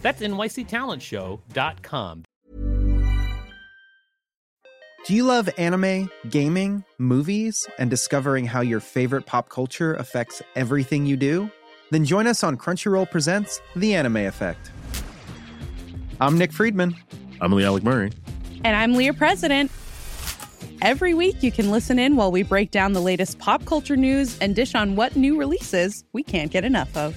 That's nyctalentshow.com. Do you love anime, gaming, movies, and discovering how your favorite pop culture affects everything you do? Then join us on Crunchyroll Presents The Anime Effect. I'm Nick Friedman. I'm Lee Alec Murray. And I'm Leah President. Every week, you can listen in while we break down the latest pop culture news and dish on what new releases we can't get enough of.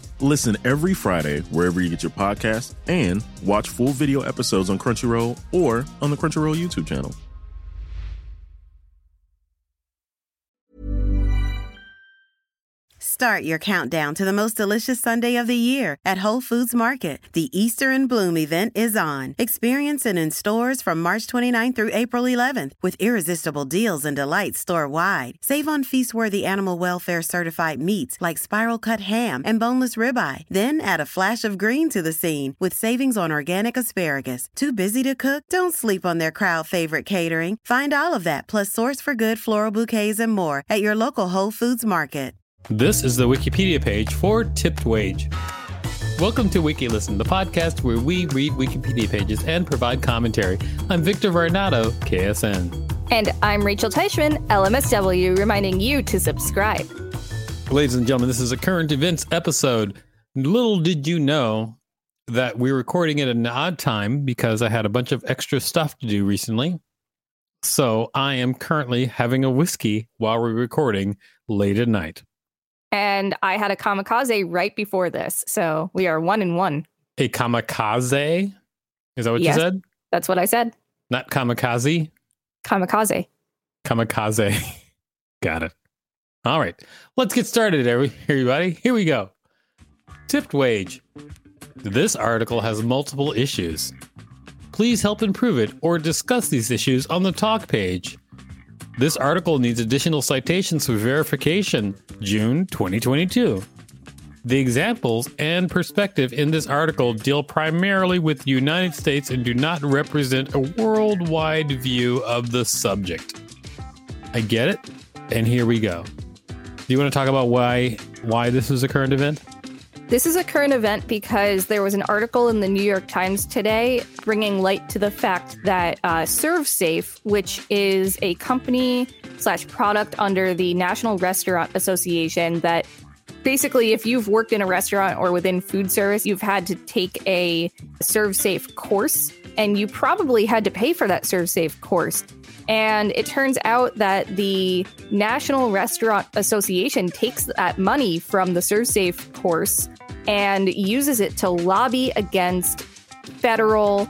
Listen every Friday wherever you get your podcast and watch full video episodes on Crunchyroll or on the Crunchyroll YouTube channel. Start your countdown to the most delicious Sunday of the year at Whole Foods Market. The Easter in Bloom event is on. Experience it in stores from March 29th through April 11th with irresistible deals and delights store wide. Save on feast worthy animal welfare certified meats like spiral cut ham and boneless ribeye. Then add a flash of green to the scene with savings on organic asparagus. Too busy to cook? Don't sleep on their crowd favorite catering. Find all of that plus source for good floral bouquets and more at your local Whole Foods Market. This is the Wikipedia page for Tipped Wage. Welcome to WikiListen, the podcast where we read Wikipedia pages and provide commentary. I'm Victor Varnado, KSN. And I'm Rachel Teichman, LMSW, reminding you to subscribe. Ladies and gentlemen, this is a current events episode. Little did you know that we're recording at an odd time because I had a bunch of extra stuff to do recently. So I am currently having a whiskey while we're recording late at night. And I had a kamikaze right before this. So we are one and one. A kamikaze? Is that what Yes. you said? That's what I said. Not kamikaze? Kamikaze. Kamikaze. Got it. All right. Let's get started, every- everybody. Here we go. Tipped wage. This article has multiple issues. Please help improve it or discuss these issues on the talk page. This article needs additional citations for verification. June 2022. The examples and perspective in this article deal primarily with the United States and do not represent a worldwide view of the subject. I get it, and here we go. Do you want to talk about why why this is a current event? This is a current event because there was an article in the New York Times today bringing light to the fact that uh, ServSafe, which is a company slash product under the National Restaurant Association, that basically, if you've worked in a restaurant or within food service, you've had to take a ServSafe course, and you probably had to pay for that ServSafe course. And it turns out that the National Restaurant Association takes that money from the ServSafe course and uses it to lobby against federal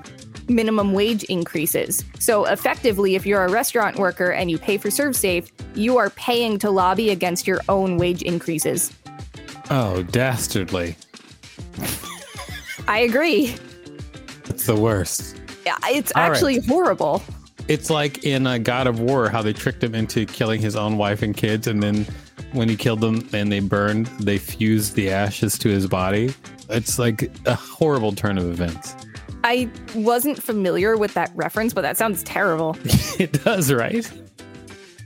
minimum wage increases. So effectively, if you're a restaurant worker and you pay for ServSafe, you are paying to lobby against your own wage increases. Oh, dastardly. I agree. It's the worst. Yeah, It's All right. actually horrible. It's like in uh, God of War, how they tricked him into killing his own wife and kids, and then when he killed them and they burned, they fused the ashes to his body. It's like a horrible turn of events. I wasn't familiar with that reference, but that sounds terrible. it does, right?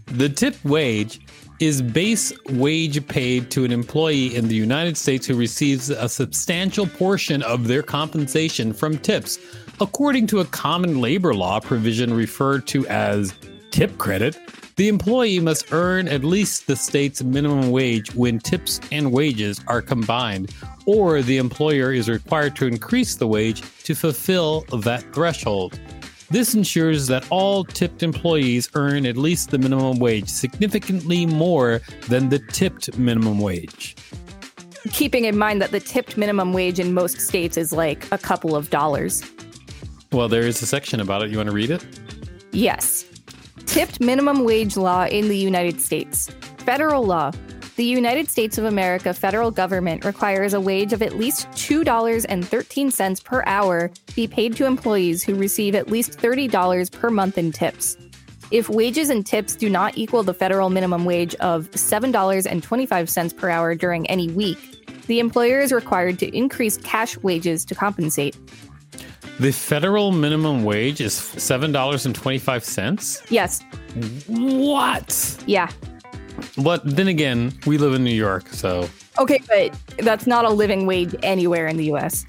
The tip wage is base wage paid to an employee in the United States who receives a substantial portion of their compensation from tips, according to a common labor law provision referred to as tip credit. The employee must earn at least the state's minimum wage when tips and wages are combined, or the employer is required to increase the wage to fulfill that threshold. This ensures that all tipped employees earn at least the minimum wage, significantly more than the tipped minimum wage. Keeping in mind that the tipped minimum wage in most states is like a couple of dollars. Well, there is a section about it. You want to read it? Yes. Tipped minimum wage law in the United States. Federal law. The United States of America federal government requires a wage of at least $2.13 per hour be paid to employees who receive at least $30 per month in tips. If wages and tips do not equal the federal minimum wage of $7.25 per hour during any week, the employer is required to increase cash wages to compensate. The federal minimum wage is $7.25? Yes. What? Yeah. But then again, we live in New York, so. Okay, but that's not a living wage anywhere in the US.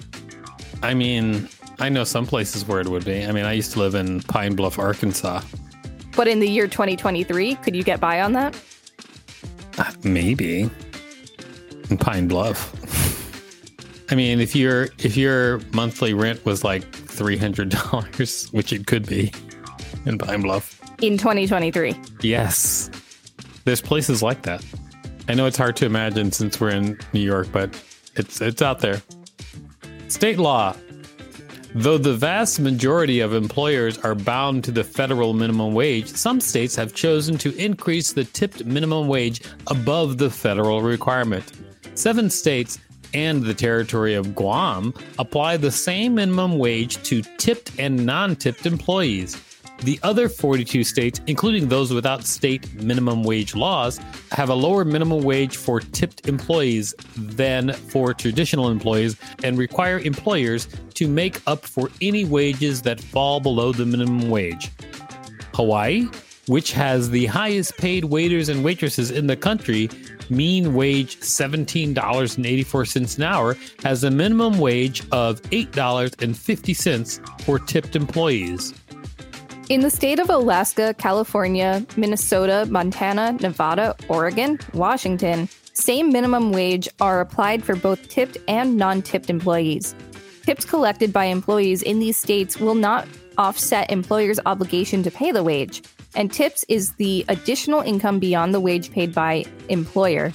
I mean, I know some places where it would be. I mean, I used to live in Pine Bluff, Arkansas. But in the year 2023, could you get by on that? Uh, maybe. In Pine Bluff. I mean, if your if your monthly rent was like three hundred dollars, which it could be in Pine Bluff. In 2023. Yes. There's places like that. I know it's hard to imagine since we're in New York, but it's it's out there. State law. Though the vast majority of employers are bound to the federal minimum wage, some states have chosen to increase the tipped minimum wage above the federal requirement. Seven states and the territory of Guam apply the same minimum wage to tipped and non tipped employees. The other 42 states, including those without state minimum wage laws, have a lower minimum wage for tipped employees than for traditional employees and require employers to make up for any wages that fall below the minimum wage. Hawaii, which has the highest paid waiters and waitresses in the country, mean wage $17.84 an hour, has a minimum wage of $8.50 for tipped employees. In the state of Alaska, California, Minnesota, Montana, Nevada, Oregon, Washington, same minimum wage are applied for both tipped and non tipped employees. Tips collected by employees in these states will not offset employers' obligation to pay the wage, and tips is the additional income beyond the wage paid by employer.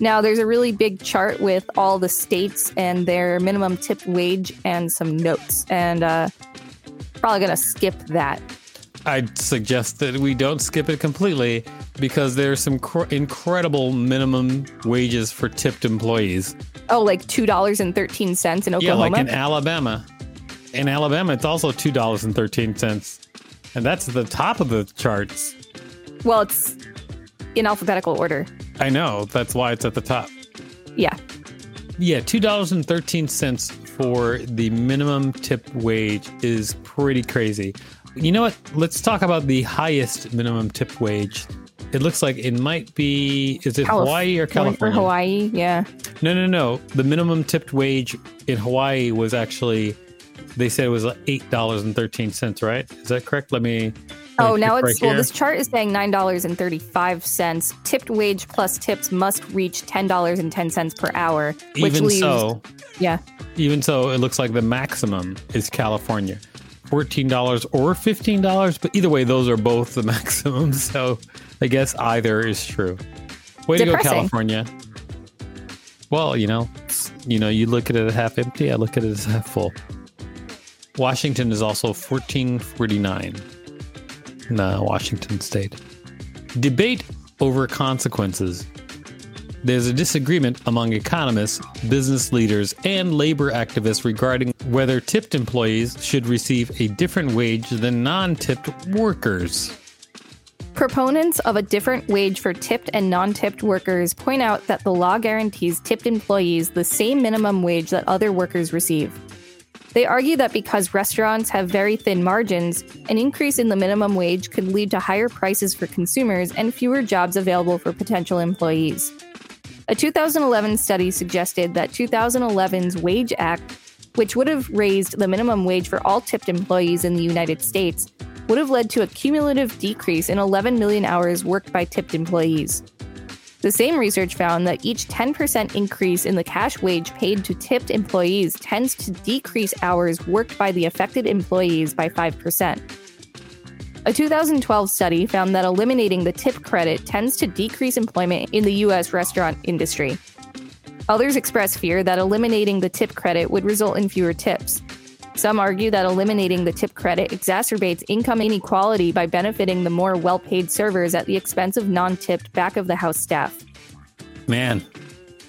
Now, there's a really big chart with all the states and their minimum tip wage and some notes, and uh, probably gonna skip that. I'd suggest that we don't skip it completely because there's some cr- incredible minimum wages for tipped employees. Oh, like two dollars and thirteen cents in Oklahoma. Yeah, like in Alabama. In Alabama, it's also two dollars and thirteen cents, and that's the top of the charts. well, it's in alphabetical order. I know that's why it's at the top. Yeah. Yeah, two dollars and thirteen cents for the minimum tip wage is pretty crazy. You know what? Let's talk about the highest minimum tip wage. It looks like it might be is it Hawaii or California? Hawaii, yeah. No, no, no. The minimum tipped wage in Hawaii was actually they said it was eight dollars and thirteen cents, right? Is that correct? Let me Oh, me now it's right well. here. This chart is saying nine dollars and thirty-five cents. Tipped wage plus tips must reach ten dollars and ten cents per hour, which even leaves so, yeah. even so, it looks like the maximum is California. Fourteen dollars or fifteen dollars, but either way, those are both the maximum. So I guess either is true. Way to go, California. Well, you know, you know, you look at it half empty. I look at it as half full. Washington is also fourteen forty nine. No, Washington State. Debate over consequences. There's a disagreement among economists, business leaders, and labor activists regarding whether tipped employees should receive a different wage than non tipped workers. Proponents of a different wage for tipped and non-tipped workers point out that the law guarantees tipped employees the same minimum wage that other workers receive. They argue that because restaurants have very thin margins, an increase in the minimum wage could lead to higher prices for consumers and fewer jobs available for potential employees. A 2011 study suggested that 2011's Wage Act, which would have raised the minimum wage for all tipped employees in the United States, would have led to a cumulative decrease in 11 million hours worked by tipped employees. The same research found that each 10% increase in the cash wage paid to tipped employees tends to decrease hours worked by the affected employees by 5%. A 2012 study found that eliminating the tip credit tends to decrease employment in the U.S. restaurant industry. Others express fear that eliminating the tip credit would result in fewer tips. Some argue that eliminating the tip credit exacerbates income inequality by benefiting the more well paid servers at the expense of non tipped back of the house staff. Man,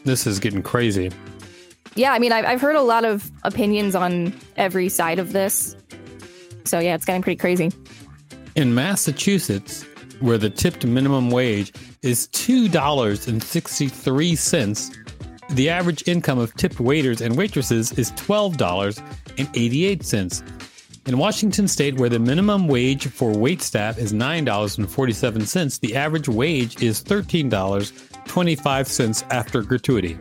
this is getting crazy. Yeah, I mean, I've, I've heard a lot of opinions on every side of this. So, yeah, it's getting pretty crazy. In Massachusetts, where the tipped minimum wage is $2.63, the average income of tipped waiters and waitresses is $12.88. In Washington state, where the minimum wage for wait staff is $9.47, the average wage is $13.25 after gratuity.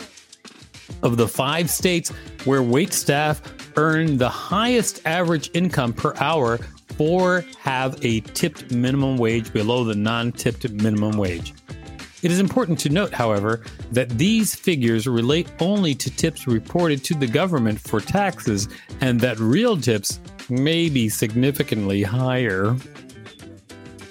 Of the five states where wait staff earn the highest average income per hour, four have a tipped minimum wage below the non tipped minimum wage. It is important to note, however, that these figures relate only to tips reported to the government for taxes and that real tips may be significantly higher.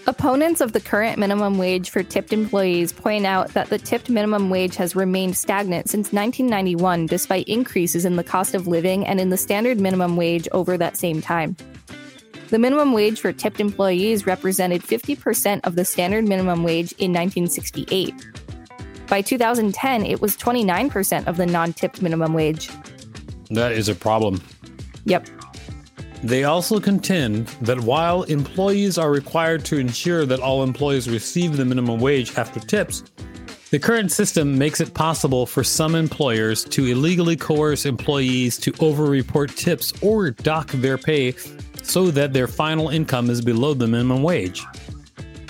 Opponents of the current minimum wage for tipped employees point out that the tipped minimum wage has remained stagnant since 1991 despite increases in the cost of living and in the standard minimum wage over that same time. The minimum wage for tipped employees represented 50% of the standard minimum wage in 1968. By 2010, it was 29% of the non tipped minimum wage. That is a problem. Yep. They also contend that while employees are required to ensure that all employees receive the minimum wage after tips, the current system makes it possible for some employers to illegally coerce employees to overreport tips or dock their pay so that their final income is below the minimum wage.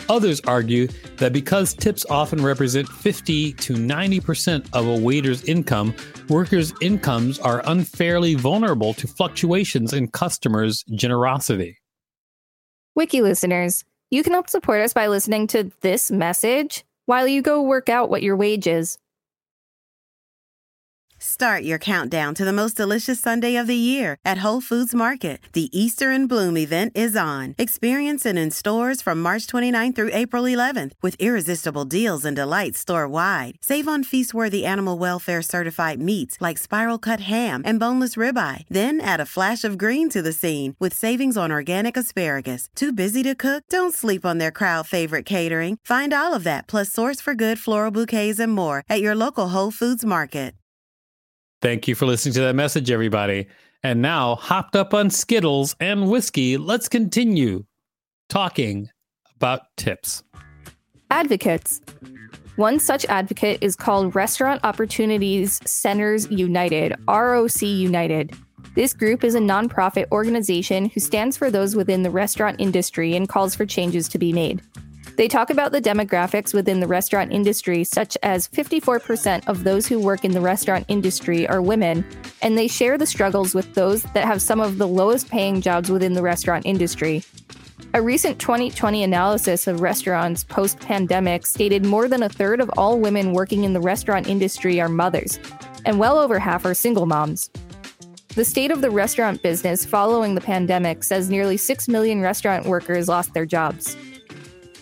Others argue that because tips often represent 50 to 90% of a waiter's income, workers' incomes are unfairly vulnerable to fluctuations in customers' generosity. Wiki listeners, you can help support us by listening to this message while you go work out what your wage is. Start your countdown to the most delicious Sunday of the year at Whole Foods Market. The Easter in Bloom event is on. Experience it in stores from March 29th through April 11th with irresistible deals and delights store wide. Save on feast worthy animal welfare certified meats like spiral cut ham and boneless ribeye. Then add a flash of green to the scene with savings on organic asparagus. Too busy to cook? Don't sleep on their crowd favorite catering. Find all of that plus source for good floral bouquets and more at your local Whole Foods Market. Thank you for listening to that message, everybody. And now, hopped up on Skittles and whiskey, let's continue talking about tips. Advocates. One such advocate is called Restaurant Opportunities Centers United, ROC United. This group is a nonprofit organization who stands for those within the restaurant industry and calls for changes to be made. They talk about the demographics within the restaurant industry, such as 54% of those who work in the restaurant industry are women, and they share the struggles with those that have some of the lowest paying jobs within the restaurant industry. A recent 2020 analysis of restaurants post pandemic stated more than a third of all women working in the restaurant industry are mothers, and well over half are single moms. The state of the restaurant business following the pandemic says nearly 6 million restaurant workers lost their jobs.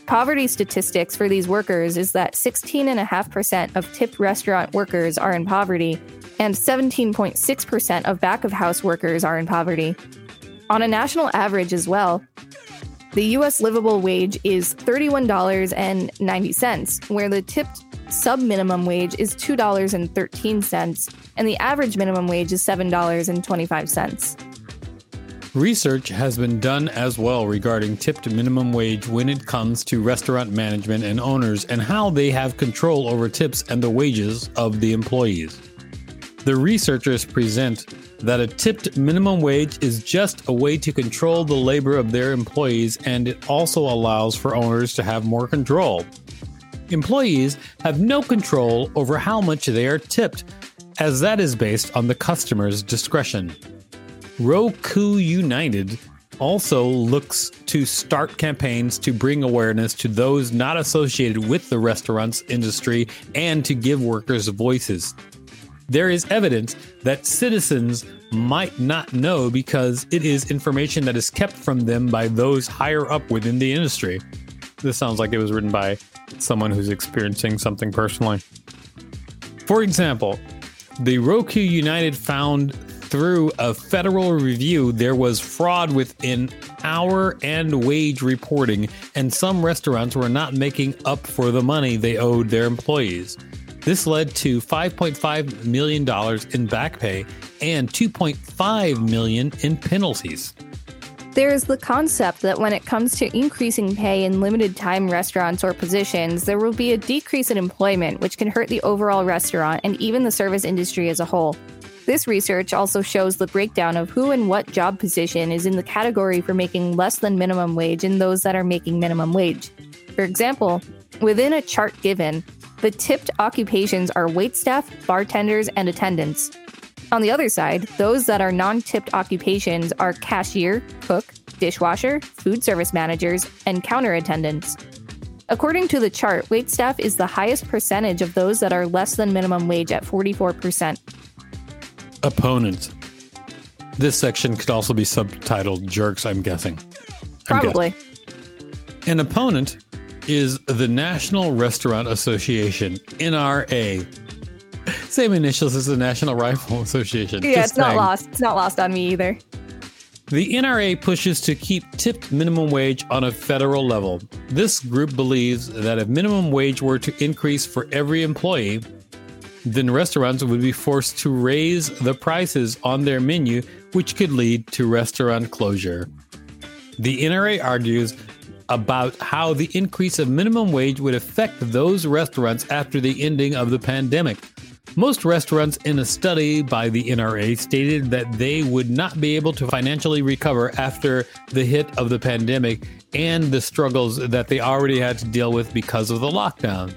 Poverty statistics for these workers is that 16.5% of tipped restaurant workers are in poverty, and 17.6% of back of house workers are in poverty. On a national average as well, the US livable wage is $31.90, where the tipped sub minimum wage is $2.13, and the average minimum wage is $7.25. Research has been done as well regarding tipped minimum wage when it comes to restaurant management and owners and how they have control over tips and the wages of the employees. The researchers present that a tipped minimum wage is just a way to control the labor of their employees and it also allows for owners to have more control. Employees have no control over how much they are tipped, as that is based on the customer's discretion. ROC United also looks to start campaigns to bring awareness to those not associated with the restaurants industry and to give workers voices. There is evidence that citizens might not know because it is information that is kept from them by those higher up within the industry. This sounds like it was written by someone who's experiencing something personally. For example, the ROC United found through a federal review there was fraud within hour and wage reporting, and some restaurants were not making up for the money they owed their employees. This led to $5.5 million in back pay and 2.5 million in penalties. There is the concept that when it comes to increasing pay in limited time restaurants or positions, there will be a decrease in employment, which can hurt the overall restaurant and even the service industry as a whole. This research also shows the breakdown of who and what job position is in the category for making less than minimum wage and those that are making minimum wage. For example, within a chart given, the tipped occupations are waitstaff, bartenders, and attendants. On the other side, those that are non tipped occupations are cashier, cook, dishwasher, food service managers, and counter attendants. According to the chart, waitstaff is the highest percentage of those that are less than minimum wage at 44%. Opponent. This section could also be subtitled Jerks, I'm guessing. I'm Probably. guessing. An opponent is the National Restaurant Association, NRA. Same initials as the National Rifle Association. Yeah, Just it's not lost. It's not lost on me either. The NRA pushes to keep tipped minimum wage on a federal level. This group believes that if minimum wage were to increase for every employee, then restaurants would be forced to raise the prices on their menu, which could lead to restaurant closure. The NRA argues about how the increase of minimum wage would affect those restaurants after the ending of the pandemic. Most restaurants in a study by the NRA stated that they would not be able to financially recover after the hit of the pandemic and the struggles that they already had to deal with because of the lockdown.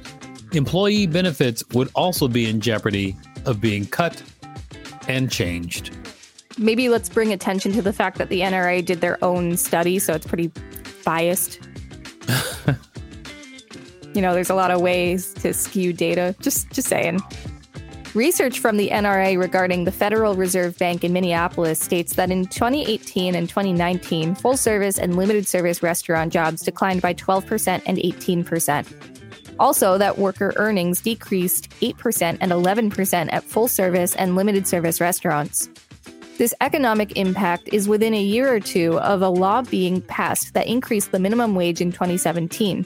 Employee benefits would also be in jeopardy of being cut and changed. Maybe let's bring attention to the fact that the NRA did their own study, so it's pretty biased. you know, there's a lot of ways to skew data. Just just saying. Research from the NRA regarding the Federal Reserve Bank in Minneapolis states that in 2018 and 2019, full service and limited service restaurant jobs declined by 12% and 18%. Also, that worker earnings decreased 8% and 11% at full service and limited service restaurants. This economic impact is within a year or two of a law being passed that increased the minimum wage in 2017.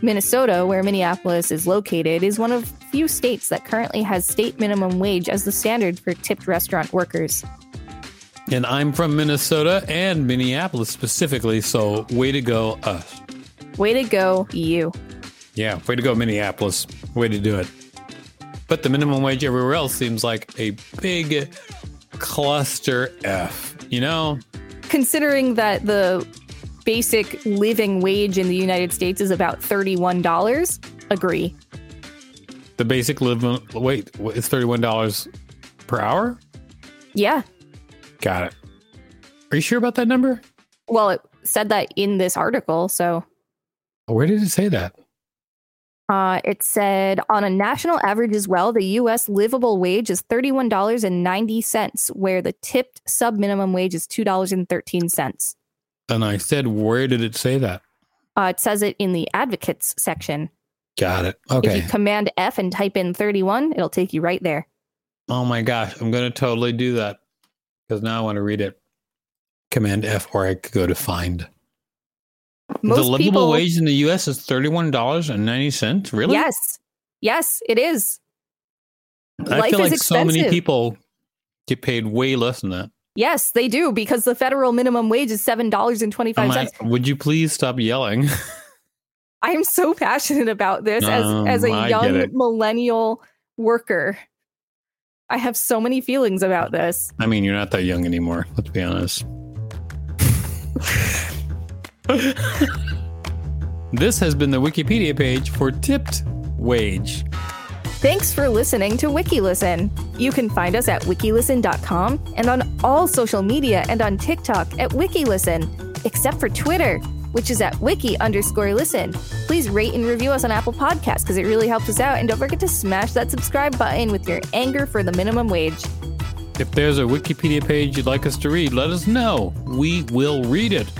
Minnesota, where Minneapolis is located, is one of few states that currently has state minimum wage as the standard for tipped restaurant workers. And I'm from Minnesota and Minneapolis specifically, so way to go, us. Way to go, you. Yeah, way to go, Minneapolis. Way to do it. But the minimum wage everywhere else seems like a big cluster F. You know? Considering that the basic living wage in the United States is about $31, agree. The basic living wait, it's $31 per hour? Yeah. Got it. Are you sure about that number? Well, it said that in this article, so Where did it say that? Uh, it said on a national average as well, the U.S. livable wage is $31.90, where the tipped sub minimum wage is $2.13. And I said, where did it say that? Uh, it says it in the advocates section. Got it. Okay. If you command F and type in 31, it'll take you right there. Oh my gosh, I'm going to totally do that because now I want to read it. Command F, or I could go to find. Most the livable people, wage in the U.S. is thirty-one dollars and ninety cents. Really? Yes. Yes, it is. I Life feel is like so many people get paid way less than that. Yes, they do because the federal minimum wage is $7.25. I- would you please stop yelling? I am so passionate about this as as a Um, I young millennial worker. I have so many feelings about this. I mean, you're not that young anymore. Let's be honest. this has been the Wikipedia page for tipped wage. Thanks for listening to WikiListen. You can find us at wikilisten.com and on all social media and on TikTok at WikiListen, except for Twitter, which is at wiki underscore listen. Please rate and review us on Apple Podcasts because it really helps us out. And don't forget to smash that subscribe button with your anger for the minimum wage. If there's a Wikipedia page you'd like us to read, let us know. We will read it.